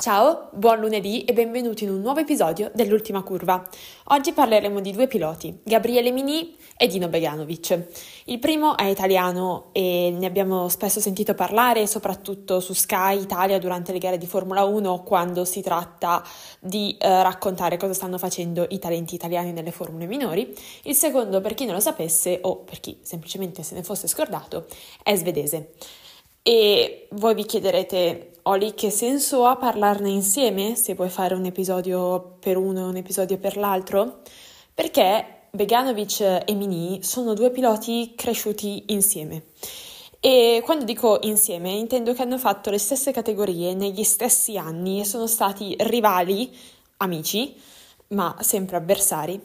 Ciao, buon lunedì e benvenuti in un nuovo episodio dell'Ultima Curva. Oggi parleremo di due piloti, Gabriele Mini e Dino Beganovic. Il primo è italiano e ne abbiamo spesso sentito parlare, soprattutto su Sky Italia durante le gare di Formula 1, quando si tratta di eh, raccontare cosa stanno facendo i talenti italiani nelle formule minori. Il secondo, per chi non lo sapesse o per chi semplicemente se ne fosse scordato, è svedese. E voi vi chiederete, Oli, che senso ha parlarne insieme se puoi fare un episodio per uno e un episodio per l'altro? Perché Beganovic e Mini sono due piloti cresciuti insieme. E quando dico insieme intendo che hanno fatto le stesse categorie negli stessi anni e sono stati rivali, amici, ma sempre avversari,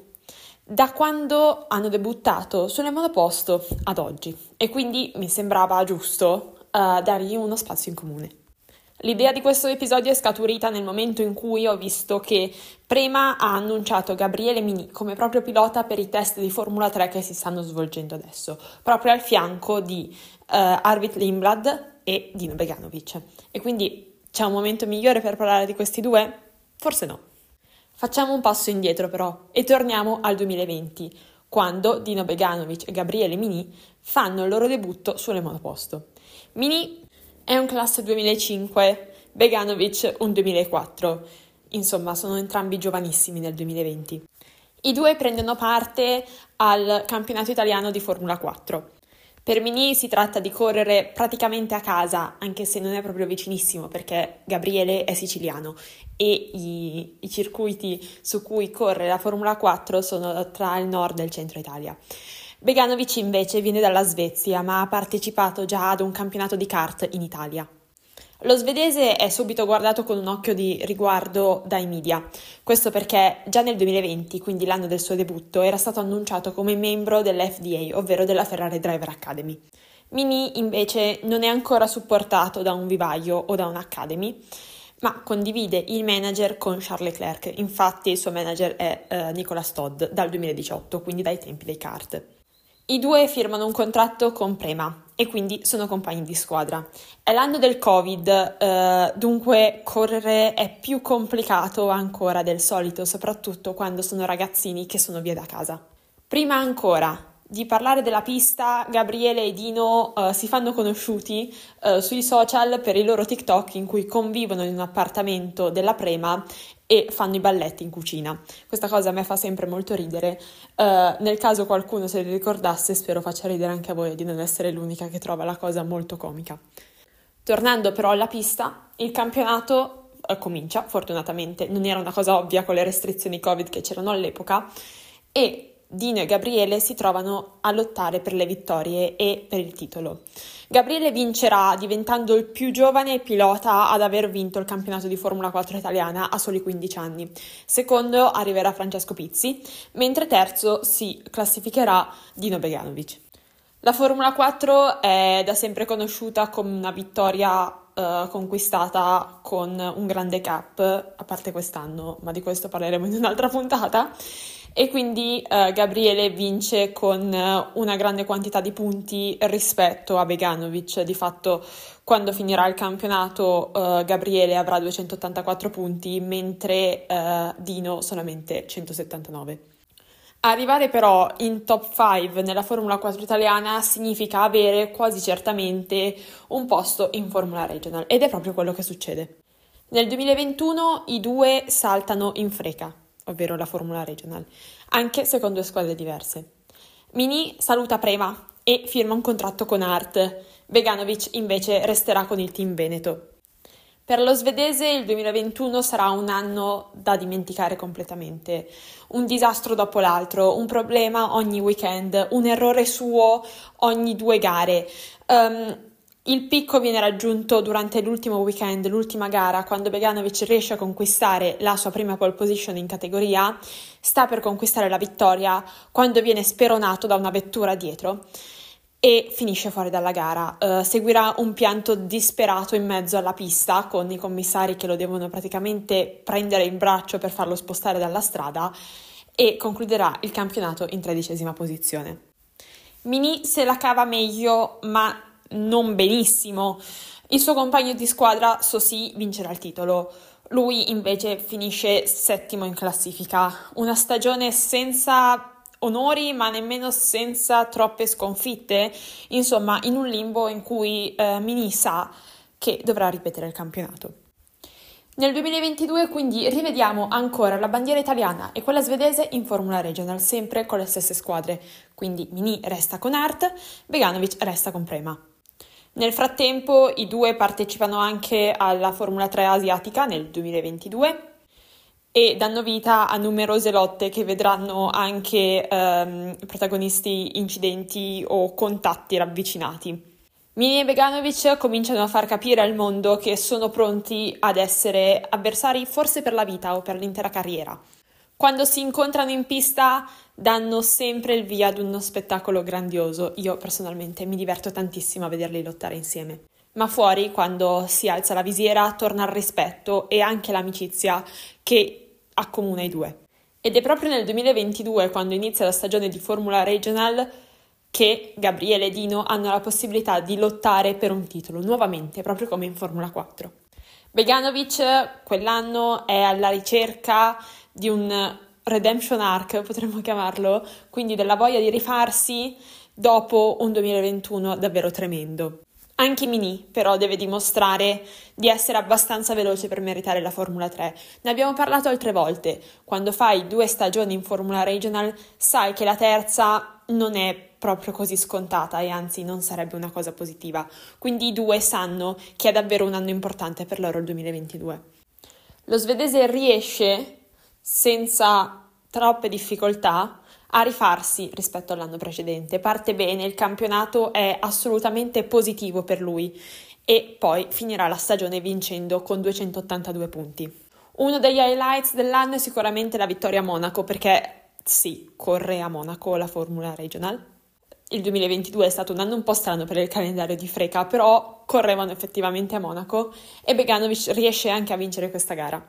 da quando hanno debuttato sulle monoposto ad oggi. E quindi mi sembrava giusto uh, dargli uno spazio in comune. L'idea di questo episodio è scaturita nel momento in cui ho visto che Prema ha annunciato Gabriele Mini come proprio pilota per i test di Formula 3 che si stanno svolgendo adesso, proprio al fianco di uh, Arvid Lindblad e Dino Beganovic. E quindi c'è un momento migliore per parlare di questi due? Forse no. Facciamo un passo indietro però e torniamo al 2020, quando Dino Beganovic e Gabriele Mini fanno il loro debutto sulle monoposto. Mini è un classe 2005, Beganovic un 2004. Insomma, sono entrambi giovanissimi nel 2020. I due prendono parte al campionato italiano di Formula 4. Per Mini si tratta di correre praticamente a casa, anche se non è proprio vicinissimo perché Gabriele è siciliano e i, i circuiti su cui corre la Formula 4 sono tra il nord e il centro Italia. Beganovic invece viene dalla Svezia, ma ha partecipato già ad un campionato di kart in Italia. Lo svedese è subito guardato con un occhio di riguardo dai media, questo perché già nel 2020, quindi l'anno del suo debutto, era stato annunciato come membro dell'FDA, ovvero della Ferrari Driver Academy. Mini invece non è ancora supportato da un vivaio o da un'academy, ma condivide il manager con Charles Leclerc, infatti il suo manager è eh, Nicolas Todd dal 2018, quindi dai tempi dei kart. I due firmano un contratto con Prema e quindi sono compagni di squadra. È l'anno del Covid, eh, dunque correre è più complicato ancora del solito, soprattutto quando sono ragazzini che sono via da casa. Prima ancora di parlare della pista, Gabriele e Dino uh, si fanno conosciuti uh, sui social per i loro TikTok in cui convivono in un appartamento della Prema e fanno i balletti in cucina. Questa cosa a me fa sempre molto ridere. Uh, nel caso qualcuno se li ricordasse, spero faccia ridere anche a voi di non essere l'unica che trova la cosa molto comica. Tornando però alla pista, il campionato uh, comincia, fortunatamente, non era una cosa ovvia con le restrizioni Covid che c'erano all'epoca, e Dino e Gabriele si trovano a lottare per le vittorie e per il titolo. Gabriele vincerà diventando il più giovane pilota ad aver vinto il campionato di Formula 4 italiana a soli 15 anni. Secondo arriverà Francesco Pizzi, mentre terzo si classificherà Dino Beganovic. La Formula 4 è da sempre conosciuta come una vittoria uh, conquistata con un grande cap, a parte quest'anno, ma di questo parleremo in un'altra puntata e quindi eh, Gabriele vince con eh, una grande quantità di punti rispetto a Beganovic. Di fatto, quando finirà il campionato, eh, Gabriele avrà 284 punti, mentre eh, Dino solamente 179. Arrivare però in top 5 nella Formula 4 italiana significa avere quasi certamente un posto in Formula Regional ed è proprio quello che succede. Nel 2021 i due saltano in freca ovvero la Formula Regional, anche se con due squadre diverse. Mini saluta Prema e firma un contratto con Art. Beganovic invece resterà con il team Veneto. Per lo svedese il 2021 sarà un anno da dimenticare completamente. Un disastro dopo l'altro, un problema ogni weekend, un errore suo ogni due gare. Um, il picco viene raggiunto durante l'ultimo weekend, l'ultima gara, quando Beganovic riesce a conquistare la sua prima pole position in categoria, sta per conquistare la vittoria quando viene speronato da una vettura dietro e finisce fuori dalla gara. Uh, seguirà un pianto disperato in mezzo alla pista con i commissari che lo devono praticamente prendere in braccio per farlo spostare dalla strada e concluderà il campionato in tredicesima posizione. Mini se la cava meglio, ma non benissimo. Il suo compagno di squadra, Sosi, vincerà il titolo. Lui invece finisce settimo in classifica, una stagione senza onori ma nemmeno senza troppe sconfitte, insomma in un limbo in cui eh, Mini sa che dovrà ripetere il campionato. Nel 2022 quindi rivediamo ancora la bandiera italiana e quella svedese in Formula Regional, sempre con le stesse squadre, quindi Mini resta con Art, Beganovic resta con Prema. Nel frattempo i due partecipano anche alla Formula 3 asiatica nel 2022 e danno vita a numerose lotte che vedranno anche ehm, protagonisti incidenti o contatti ravvicinati. Mini e Beganovic cominciano a far capire al mondo che sono pronti ad essere avversari forse per la vita o per l'intera carriera. Quando si incontrano in pista danno sempre il via ad uno spettacolo grandioso. Io personalmente mi diverto tantissimo a vederli lottare insieme. Ma fuori, quando si alza la visiera, torna il rispetto e anche l'amicizia che accomuna i due. Ed è proprio nel 2022, quando inizia la stagione di Formula Regional, che Gabriele e Dino hanno la possibilità di lottare per un titolo nuovamente, proprio come in Formula 4. Beganovic quell'anno è alla ricerca di un redemption arc, potremmo chiamarlo, quindi della voglia di rifarsi dopo un 2021 davvero tremendo. Anche Mini però deve dimostrare di essere abbastanza veloce per meritare la Formula 3. Ne abbiamo parlato altre volte. Quando fai due stagioni in Formula Regional sai che la terza non è proprio così scontata e anzi non sarebbe una cosa positiva. Quindi i due sanno che è davvero un anno importante per loro il 2022. Lo svedese riesce senza troppe difficoltà a rifarsi rispetto all'anno precedente. Parte bene, il campionato è assolutamente positivo per lui e poi finirà la stagione vincendo con 282 punti. Uno degli highlights dell'anno è sicuramente la vittoria a Monaco perché sì, corre a Monaco la Formula Regional il 2022 è stato un anno un po' strano per il calendario di Freca, però correvano effettivamente a Monaco e Beganovic riesce anche a vincere questa gara.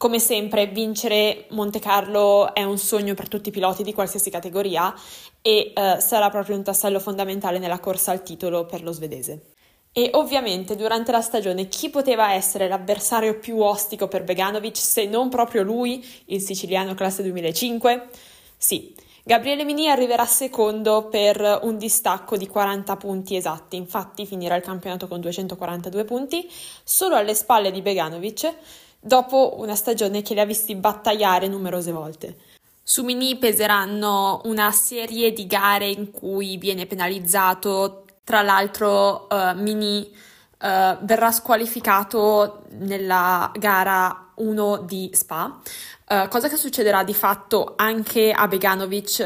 Come sempre, vincere Monte Carlo è un sogno per tutti i piloti di qualsiasi categoria e eh, sarà proprio un tassello fondamentale nella corsa al titolo per lo svedese. E ovviamente durante la stagione chi poteva essere l'avversario più ostico per Beganovic se non proprio lui, il siciliano classe 2005? Sì, Gabriele Mini arriverà secondo per un distacco di 40 punti esatti, infatti finirà il campionato con 242 punti, solo alle spalle di Beganovic, dopo una stagione che li ha visti battagliare numerose volte. Su Mini peseranno una serie di gare in cui viene penalizzato, tra l'altro uh, Mini uh, verrà squalificato nella gara 1 di Spa, uh, cosa che succederà di fatto anche a Beganovic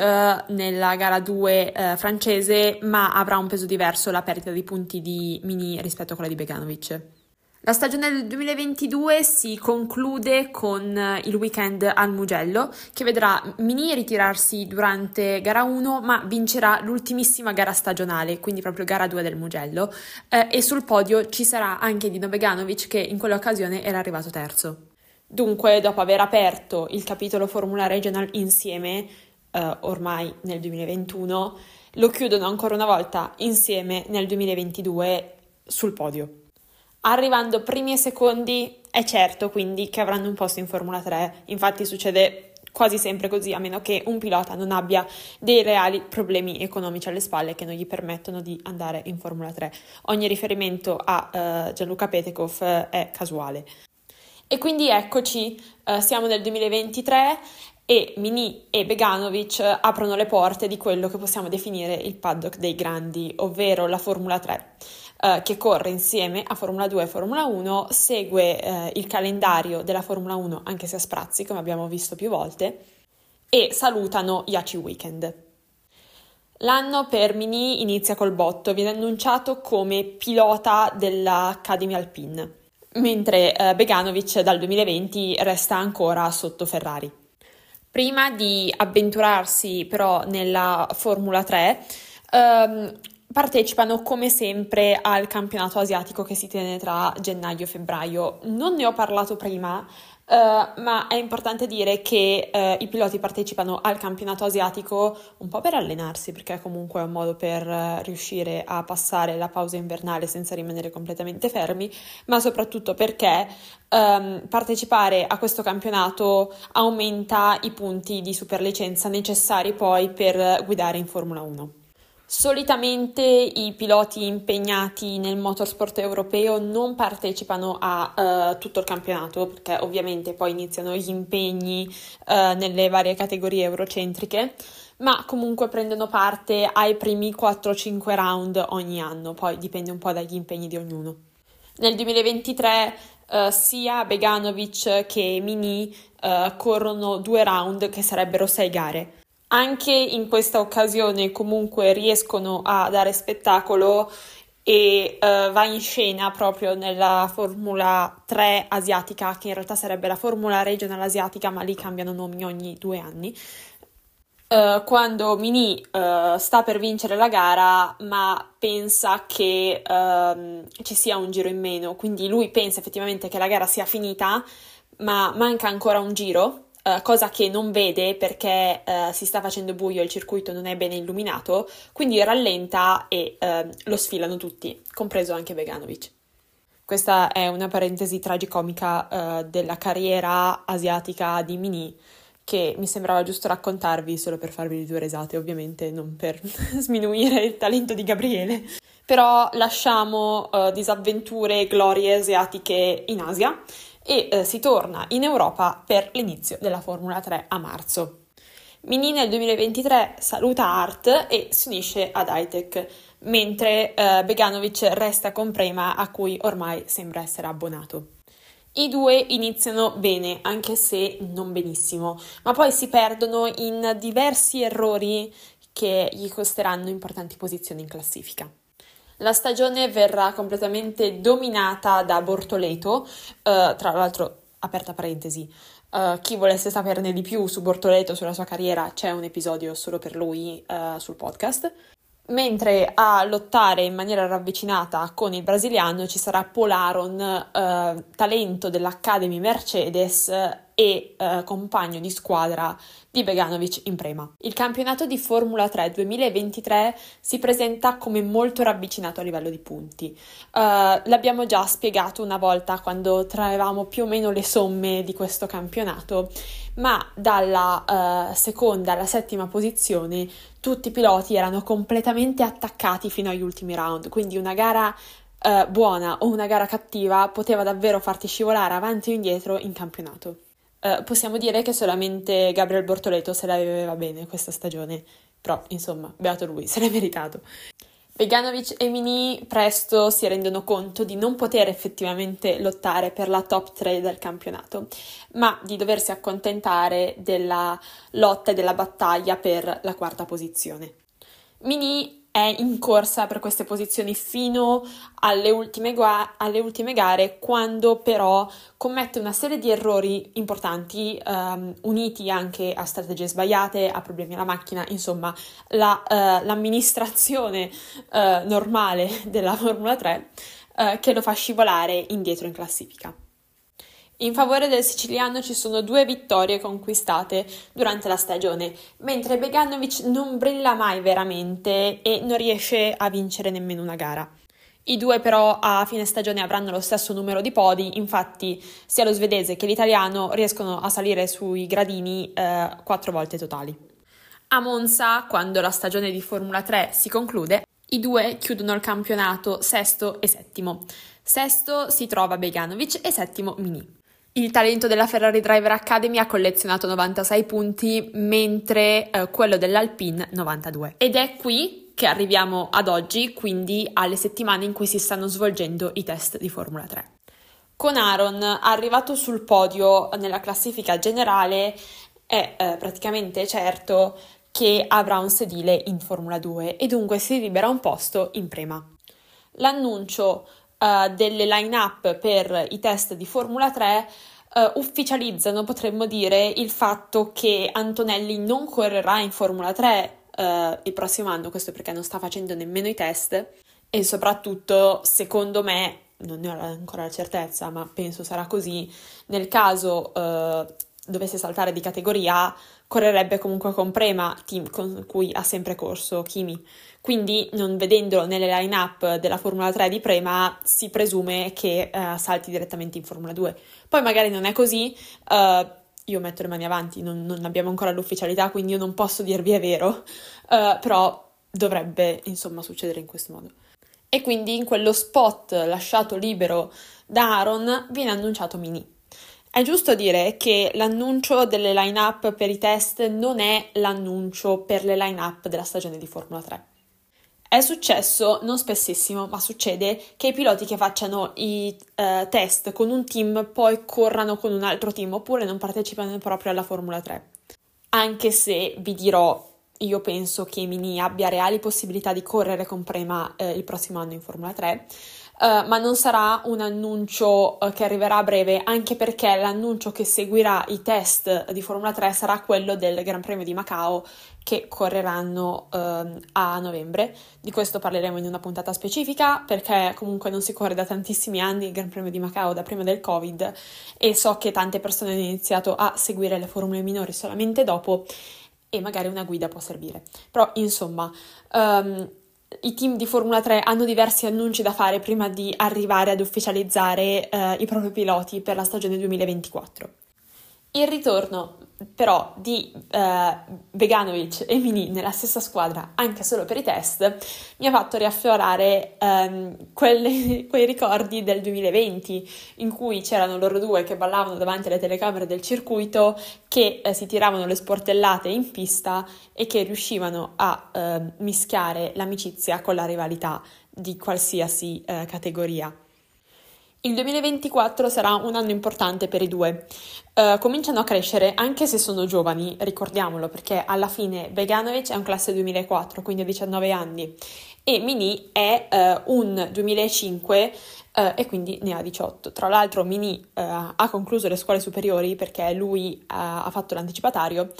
nella gara 2 francese, ma avrà un peso diverso la perdita di punti di Mini rispetto a quella di Beganovic. La stagione del 2022 si conclude con eh, il weekend al Mugello, che vedrà Mini ritirarsi durante gara 1, ma vincerà l'ultimissima gara stagionale, quindi proprio gara 2 del Mugello, eh, e sul podio ci sarà anche Dino Beganovic, che in quell'occasione era arrivato terzo. Dunque, dopo aver aperto il capitolo Formula Regional insieme, eh, ormai nel 2021, lo chiudono ancora una volta insieme nel 2022 sul podio arrivando primi e secondi è certo quindi che avranno un posto in Formula 3, infatti succede quasi sempre così, a meno che un pilota non abbia dei reali problemi economici alle spalle che non gli permettono di andare in Formula 3. Ogni riferimento a uh, Gianluca Petekov è casuale. E quindi eccoci, uh, siamo nel 2023 e Mini e Beganovic aprono le porte di quello che possiamo definire il paddock dei grandi, ovvero la Formula 3 eh, che corre insieme a Formula 2 e Formula 1, segue eh, il calendario della Formula 1 anche se a sprazzi, come abbiamo visto più volte, e salutano Yachi Weekend. L'anno per Mini inizia col botto, viene annunciato come pilota dell'Academy Alpine, mentre eh, Beganovic dal 2020 resta ancora sotto Ferrari. Prima di avventurarsi però nella Formula 3, ehm, partecipano come sempre al campionato asiatico che si tiene tra gennaio e febbraio. Non ne ho parlato prima, Uh, ma è importante dire che uh, i piloti partecipano al campionato asiatico un po' per allenarsi, perché comunque è un modo per uh, riuscire a passare la pausa invernale senza rimanere completamente fermi, ma soprattutto perché um, partecipare a questo campionato aumenta i punti di superlicenza necessari poi per guidare in Formula 1. Solitamente i piloti impegnati nel motorsport europeo non partecipano a uh, tutto il campionato perché ovviamente poi iniziano gli impegni uh, nelle varie categorie eurocentriche, ma comunque prendono parte ai primi 4-5 round ogni anno, poi dipende un po' dagli impegni di ognuno. Nel 2023 uh, eh, sia Beganovic che Mini corrono due round che sarebbero sei gare anche in questa occasione comunque riescono a dare spettacolo e uh, va in scena proprio nella Formula 3 asiatica, che in realtà sarebbe la Formula Regional asiatica, ma lì cambiano nomi ogni due anni. Uh, quando Mini uh, sta per vincere la gara, ma pensa che uh, ci sia un giro in meno, quindi lui pensa effettivamente che la gara sia finita, ma manca ancora un giro Uh, cosa che non vede perché uh, si sta facendo buio e il circuito non è bene illuminato, quindi rallenta e uh, lo sfilano tutti, compreso anche Veganovic. Questa è una parentesi tragicomica della carriera asiatica di Mini che mi sembrava giusto raccontarvi solo per farvi due risate, ovviamente non per sminuire il talento di Gabriele. Però lasciamo disavventure e glorie asiatiche in Asia e eh, si torna in Europa per l'inizio della Formula 3 a marzo. Mini nel 2023 saluta Art e si unisce ad Hightech, mentre eh, Beganovic resta con Prema a cui ormai sembra essere abbonato. I due iniziano bene, anche se non benissimo, ma poi si perdono in diversi errori che gli costeranno importanti posizioni in classifica. La stagione verrà completamente dominata da Bortoleto, uh, tra l'altro, aperta parentesi, uh, chi volesse saperne di più su Bortoleto, sulla sua carriera, c'è un episodio solo per lui uh, sul podcast. Mentre a lottare in maniera ravvicinata con il brasiliano ci sarà Polaron, eh, talento dell'Academy Mercedes e eh, compagno di squadra di Beganovic in prema. Il campionato di Formula 3 2023 si presenta come molto ravvicinato a livello di punti. Uh, l'abbiamo già spiegato una volta quando traevamo più o meno le somme di questo campionato, ma dalla uh, seconda alla settima posizione tutti i piloti erano completamente attaccati fino agli ultimi round, quindi una gara uh, buona o una gara cattiva poteva davvero farti scivolare avanti o indietro in campionato. Uh, possiamo dire che solamente Gabriel Bortoleto se la viveva bene questa stagione, però insomma, beato lui, se l'è meritato. Veganovic e Mini presto si rendono conto di non poter effettivamente lottare per la top 3 del campionato, ma di doversi accontentare della lotta e della battaglia per la quarta posizione. Mini è in corsa per queste posizioni fino alle ultime, gua- alle ultime gare, quando però commette una serie di errori importanti, um, uniti anche a strategie sbagliate, a problemi alla macchina, insomma, la, uh, l'amministrazione uh, normale della Formula 3 uh, che lo fa scivolare indietro in classifica. In favore del siciliano ci sono due vittorie conquistate durante la stagione, mentre Beganovic non brilla mai veramente e non riesce a vincere nemmeno una gara. I due però a fine stagione avranno lo stesso numero di podi, infatti sia lo svedese che l'italiano riescono a salire sui gradini eh, quattro volte totali. A Monza, quando la stagione di Formula 3 si conclude, i due chiudono il campionato sesto e settimo. Sesto si trova Beganovic e settimo Mini. Il talento della Ferrari Driver Academy ha collezionato 96 punti, mentre eh, quello dell'Alpine 92. Ed è qui che arriviamo ad oggi, quindi alle settimane in cui si stanno svolgendo i test di Formula 3. Con Aaron arrivato sul podio nella classifica generale è eh, praticamente certo che avrà un sedile in Formula 2 e dunque si libera un posto in prema. L'annuncio uh, delle line-up per i test di Formula 3 uh, eh, ufficializzano, potremmo dire, il fatto che Antonelli non correrà in Formula 3 uh, il prossimo anno, questo perché non sta facendo nemmeno i test e soprattutto, secondo me, non ne ho ancora la certezza, ma penso sarà così, nel caso dovesse saltare di categoria, correrebbe comunque con Prema, team con cui ha sempre corso Kimi. Quindi, non vedendolo nelle line-up della Formula 3 di Prema, si presume che uh, salti direttamente in Formula 2. Poi magari non è così, uh, io metto le mani avanti, non, non, abbiamo ancora l'ufficialità, quindi io non posso dirvi è vero, uh, però dovrebbe insomma succedere in questo modo. E quindi in quello spot lasciato libero da Aaron viene annunciato Mini. È giusto dire che l'annuncio delle line-up per i test non è l'annuncio per le line-up della stagione di Formula 3. È successo, non spessissimo, ma succede che i piloti che facciano i uh, test con un team poi corrano con un altro team oppure non partecipano proprio alla Formula 3. Anche se vi dirò, io penso che Mini abbia reali possibilità di correre con Prema eh, il prossimo anno in Formula 3, Uh, ma non sarà un annuncio uh, che arriverà a breve, anche perché l'annuncio che seguirà i test di Formula 3 sarà quello del Gran Premio di Macao che correranno uh, a novembre. Di questo parleremo in una puntata specifica perché comunque non si corre da tantissimi anni il Gran Premio di Macao da prima del Covid e so che tante persone hanno iniziato a seguire le formule minori solamente dopo e magari una guida può servire. Però insomma, um, i team di Formula 3 hanno diversi annunci da fare prima di arrivare ad ufficializzare uh, i propri piloti per la stagione 2024. Il ritorno però di eh, Beganovic e Mini nella stessa squadra anche solo per i test mi ha fatto riaffiorare ehm, quelle, quei ricordi del 2020 in cui c'erano loro due che ballavano davanti alle telecamere del circuito che eh, si tiravano le sportellate in pista e che riuscivano a eh, mischiare l'amicizia con la rivalità di qualsiasi eh, categoria. Il 2024 sarà un anno importante per i due. Uh, cominciano a crescere anche se sono giovani, ricordiamolo, perché alla fine Beganovic è un classe 2004, quindi ha 19 anni, e Mini è uh, un 2005 uh, eh, e quindi ne ha 18. Tra l'altro Mini ha concluso le scuole superiori perché lui ha fatto l'anticipatario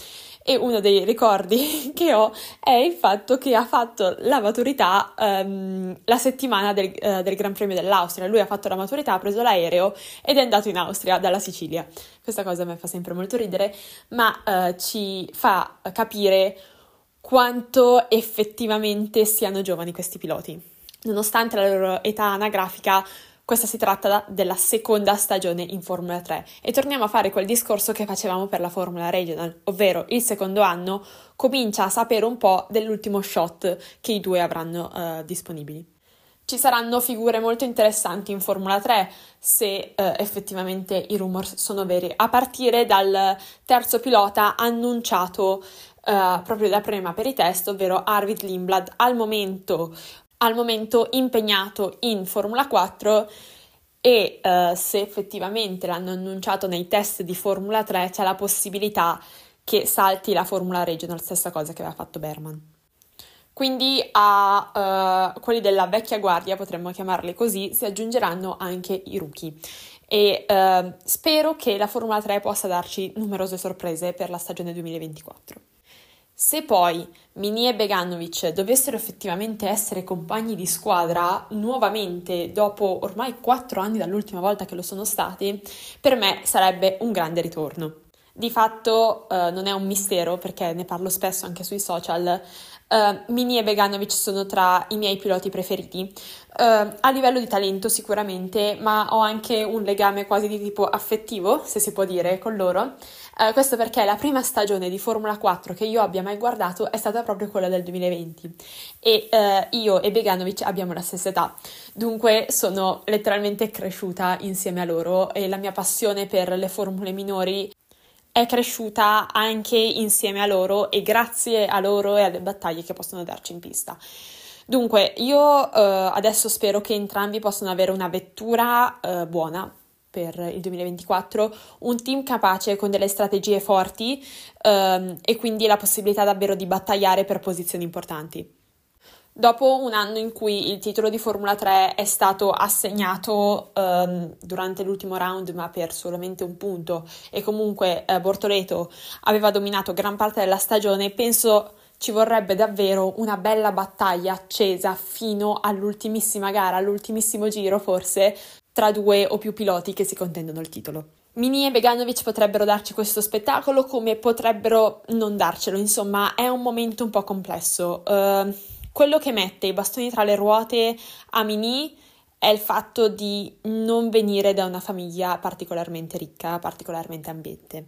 e uno dei ricordi che ho è il fatto che ha fatto la maturità um, la settimana del, uh, del, Gran Premio dell'Austria. Lui ha fatto la maturità, ha preso l'aereo ed è andato in Austria dalla Sicilia. Questa cosa mi fa sempre molto ridere, ma uh, ci fa capire quanto effettivamente siano giovani questi piloti. Nonostante la loro età anagrafica, questa si tratta della seconda stagione in Formula 3 e torniamo a fare quel discorso che facevamo per la Formula Regional, ovvero il secondo anno comincia a sapere un po' dell'ultimo shot che i due avranno uh, disponibili. Ci saranno figure molto interessanti in Formula 3 se uh, effettivamente i rumors sono veri, a partire dal terzo pilota annunciato uh, proprio da prima per i test, ovvero Arvid Lindblad. Al momento al momento impegnato in Formula 4 e uh, se effettivamente l'hanno annunciato nei test di Formula 3 c'è la possibilità che salti la Formula Regional, stessa cosa che aveva fatto Berman. Quindi a uh, quelli della vecchia guardia, potremmo chiamarli così, si aggiungeranno anche i rookie. E uh, spero che la Formula 3 possa darci numerose sorprese per la stagione 2024. Se poi Mini e Beganovic dovessero effettivamente essere compagni di squadra nuovamente dopo ormai quattro anni dall'ultima volta che lo sono stati, per me sarebbe un grande ritorno. Di fatto eh, non è un mistero perché ne parlo spesso anche sui social, Uh, Mini e Beganovic sono tra i miei piloti preferiti. Uh, a livello di talento sicuramente, ma ho anche un legame quasi di tipo affettivo, se si può dire, con loro. Uh, questo perché la prima stagione di Formula 4 che io abbia mai guardato è stata proprio quella del 2020 e io e Beganovic abbiamo la stessa età, dunque sono letteralmente cresciuta insieme a loro e la mia passione per le formule minori è cresciuta anche insieme a loro e grazie a loro e alle battaglie che possono darci in pista. Dunque, io uh, adesso spero che entrambi possano avere una vettura uh, buona per il 2024, un team capace con delle strategie forti um, e quindi la possibilità davvero di battagliare per posizioni importanti. Dopo un anno in cui il titolo di Formula 3 è stato assegnato um, durante l'ultimo round, ma per solamente un punto, e comunque eh, Bortoleto aveva dominato gran parte della stagione, penso ci vorrebbe davvero una bella battaglia accesa fino all'ultimissima gara, all'ultimissimo giro forse, tra due o più piloti che si contendono il titolo. Mini e Beganovic potrebbero darci questo spettacolo come potrebbero non darcelo, insomma è un momento un po' complesso. Uh, quello che mette i bastoni tra le ruote a Mini è il fatto di non venire da una famiglia particolarmente ricca, particolarmente ambiente.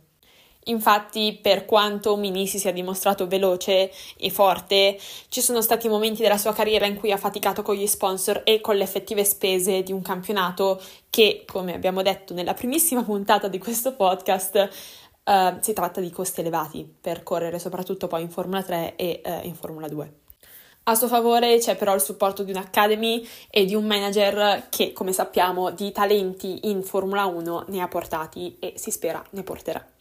Infatti, per quanto Mini si sia dimostrato veloce e forte, ci sono stati momenti della sua carriera in cui ha faticato con gli sponsor e con le effettive spese di un campionato che, come abbiamo detto nella primissima puntata di questo podcast, uh, si tratta di costi elevati per correre soprattutto poi in Formula 3 e uh, in Formula 2. A suo favore c'è però il supporto di un'academy e di un manager che, come sappiamo, di talenti in Formula 1 ne ha portati e si spera ne porterà.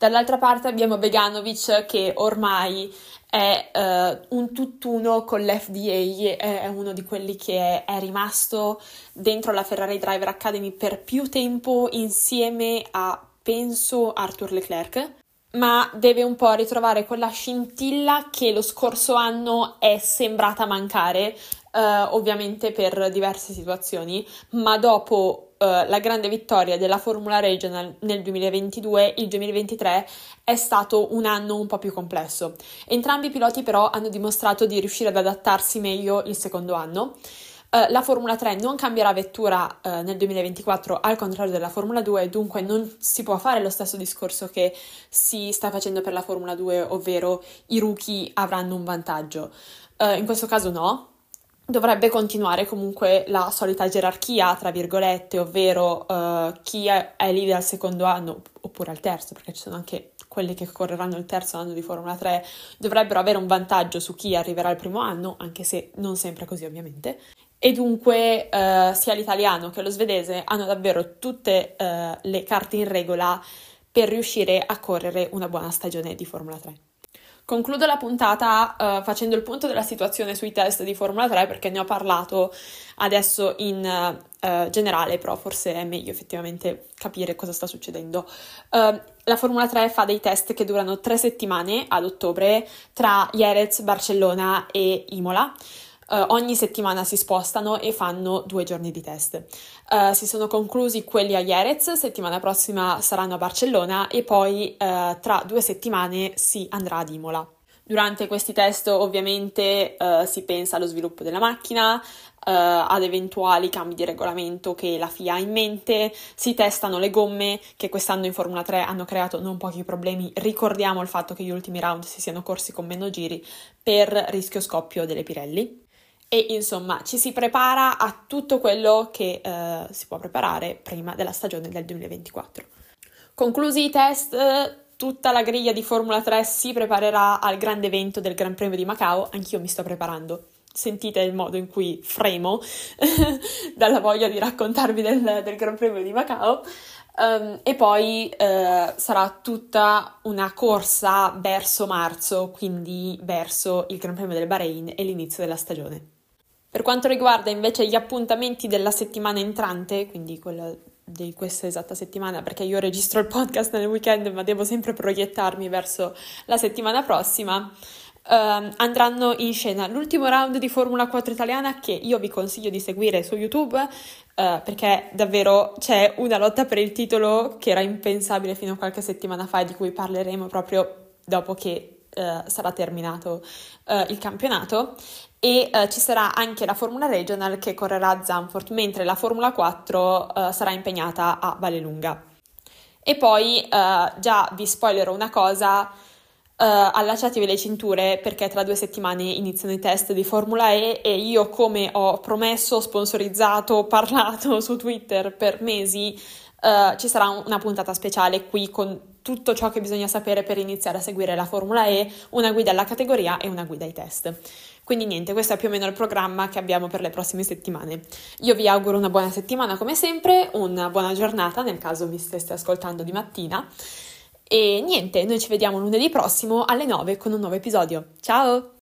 Dall'altra parte abbiamo Beganovic che ormai è uh, un tutt'uno con l'FDA, è uno di quelli che è, è, rimasto dentro la Ferrari Driver Academy per più tempo insieme a, penso, Arthur Leclerc. Ma deve un po' ritrovare quella scintilla che lo scorso anno è sembrata mancare, eh, ovviamente per diverse situazioni, ma dopo eh, la grande vittoria della Formula Regional nel 2022, il 2023 è stato un anno un po' più complesso. Entrambi i piloti però hanno dimostrato di riuscire ad adattarsi meglio il secondo anno. Uh, la Formula 3 non cambierà vettura uh, nel 2024 al contrario della Formula 2, dunque non si può fare lo stesso discorso che si sta facendo per la Formula 2, ovvero i rookie avranno un vantaggio. Uh, in questo caso no. Dovrebbe continuare comunque la solita gerarchia, tra virgolette, ovvero chi è, lì al secondo anno oppure al terzo, perché ci sono anche quelli che correranno il terzo anno di Formula 3 dovrebbero avere un vantaggio su chi arriverà il primo anno, anche se non sempre così ovviamente e dunque eh, sia l'italiano che lo svedese hanno davvero tutte eh, le carte in regola per riuscire a correre una buona stagione di Formula 3. Concludo la puntata uh, facendo il punto della situazione sui test di Formula 3 perché ne ho parlato adesso in uh, generale, però forse è meglio effettivamente capire cosa sta succedendo. Uh, la Formula 3 fa dei test che durano tre settimane ad ottobre tra Jerez, Barcellona e Imola. Uh, ogni settimana si spostano e fanno due giorni di test. Uh, si sono conclusi quelli a Jerez, settimana prossima saranno a Barcellona e poi uh, tra due settimane si andrà ad Imola. Durante questi test ovviamente si pensa allo sviluppo della macchina, ad eventuali cambi di regolamento che la FIA ha in mente, si testano le gomme che quest'anno in Formula 3 hanno creato non pochi problemi, ricordiamo il fatto che gli ultimi round si siano corsi con meno giri per rischio scoppio delle Pirelli e insomma ci si prepara a tutto quello che eh, si può preparare prima della stagione del 2024. Conclusi i test, tutta la griglia di Formula 3 si preparerà al grande evento del Gran Premio di Macao, anch'io mi sto preparando. Sentite il modo in cui fremo dalla voglia di raccontarvi del, del Gran Premio di Macao. Um, e poi uh, sarà tutta una corsa verso marzo, quindi verso il Gran Premio del Bahrain e l'inizio della stagione. Per quanto riguarda invece gli appuntamenti della settimana entrante, quindi quella di questa esatta settimana, perché io registro il podcast nel weekend, ma devo sempre proiettarmi verso la settimana prossima. Uh, andranno in scena l'ultimo round di Formula 4 italiana che io vi consiglio di seguire su YouTube uh, perché davvero c'è una lotta per il titolo che era impensabile fino a qualche settimana fa e di cui parleremo proprio dopo che Uh, sarà terminato uh, il campionato e uh, ci sarà anche la Formula Regional che correrà a Zandvoort, mentre la Formula 4 uh, sarà impegnata a Vallelunga. E poi uh, già vi spoilerò una cosa, allacciatevi le cinture perché tra due settimane iniziano i test di Formula E e io come ho promesso, sponsorizzato, parlato su Twitter per mesi, ci sarà una puntata speciale qui con tutto ciò che bisogna sapere per iniziare a seguire la Formula E, una guida alla categoria e una guida ai test. Quindi niente, questo è più o meno il programma che abbiamo per le prossime settimane. Io vi auguro una buona settimana come sempre, una buona giornata nel caso vi steste ascoltando di mattina. E niente, noi ci vediamo lunedì prossimo alle 9 con un nuovo episodio. Ciao!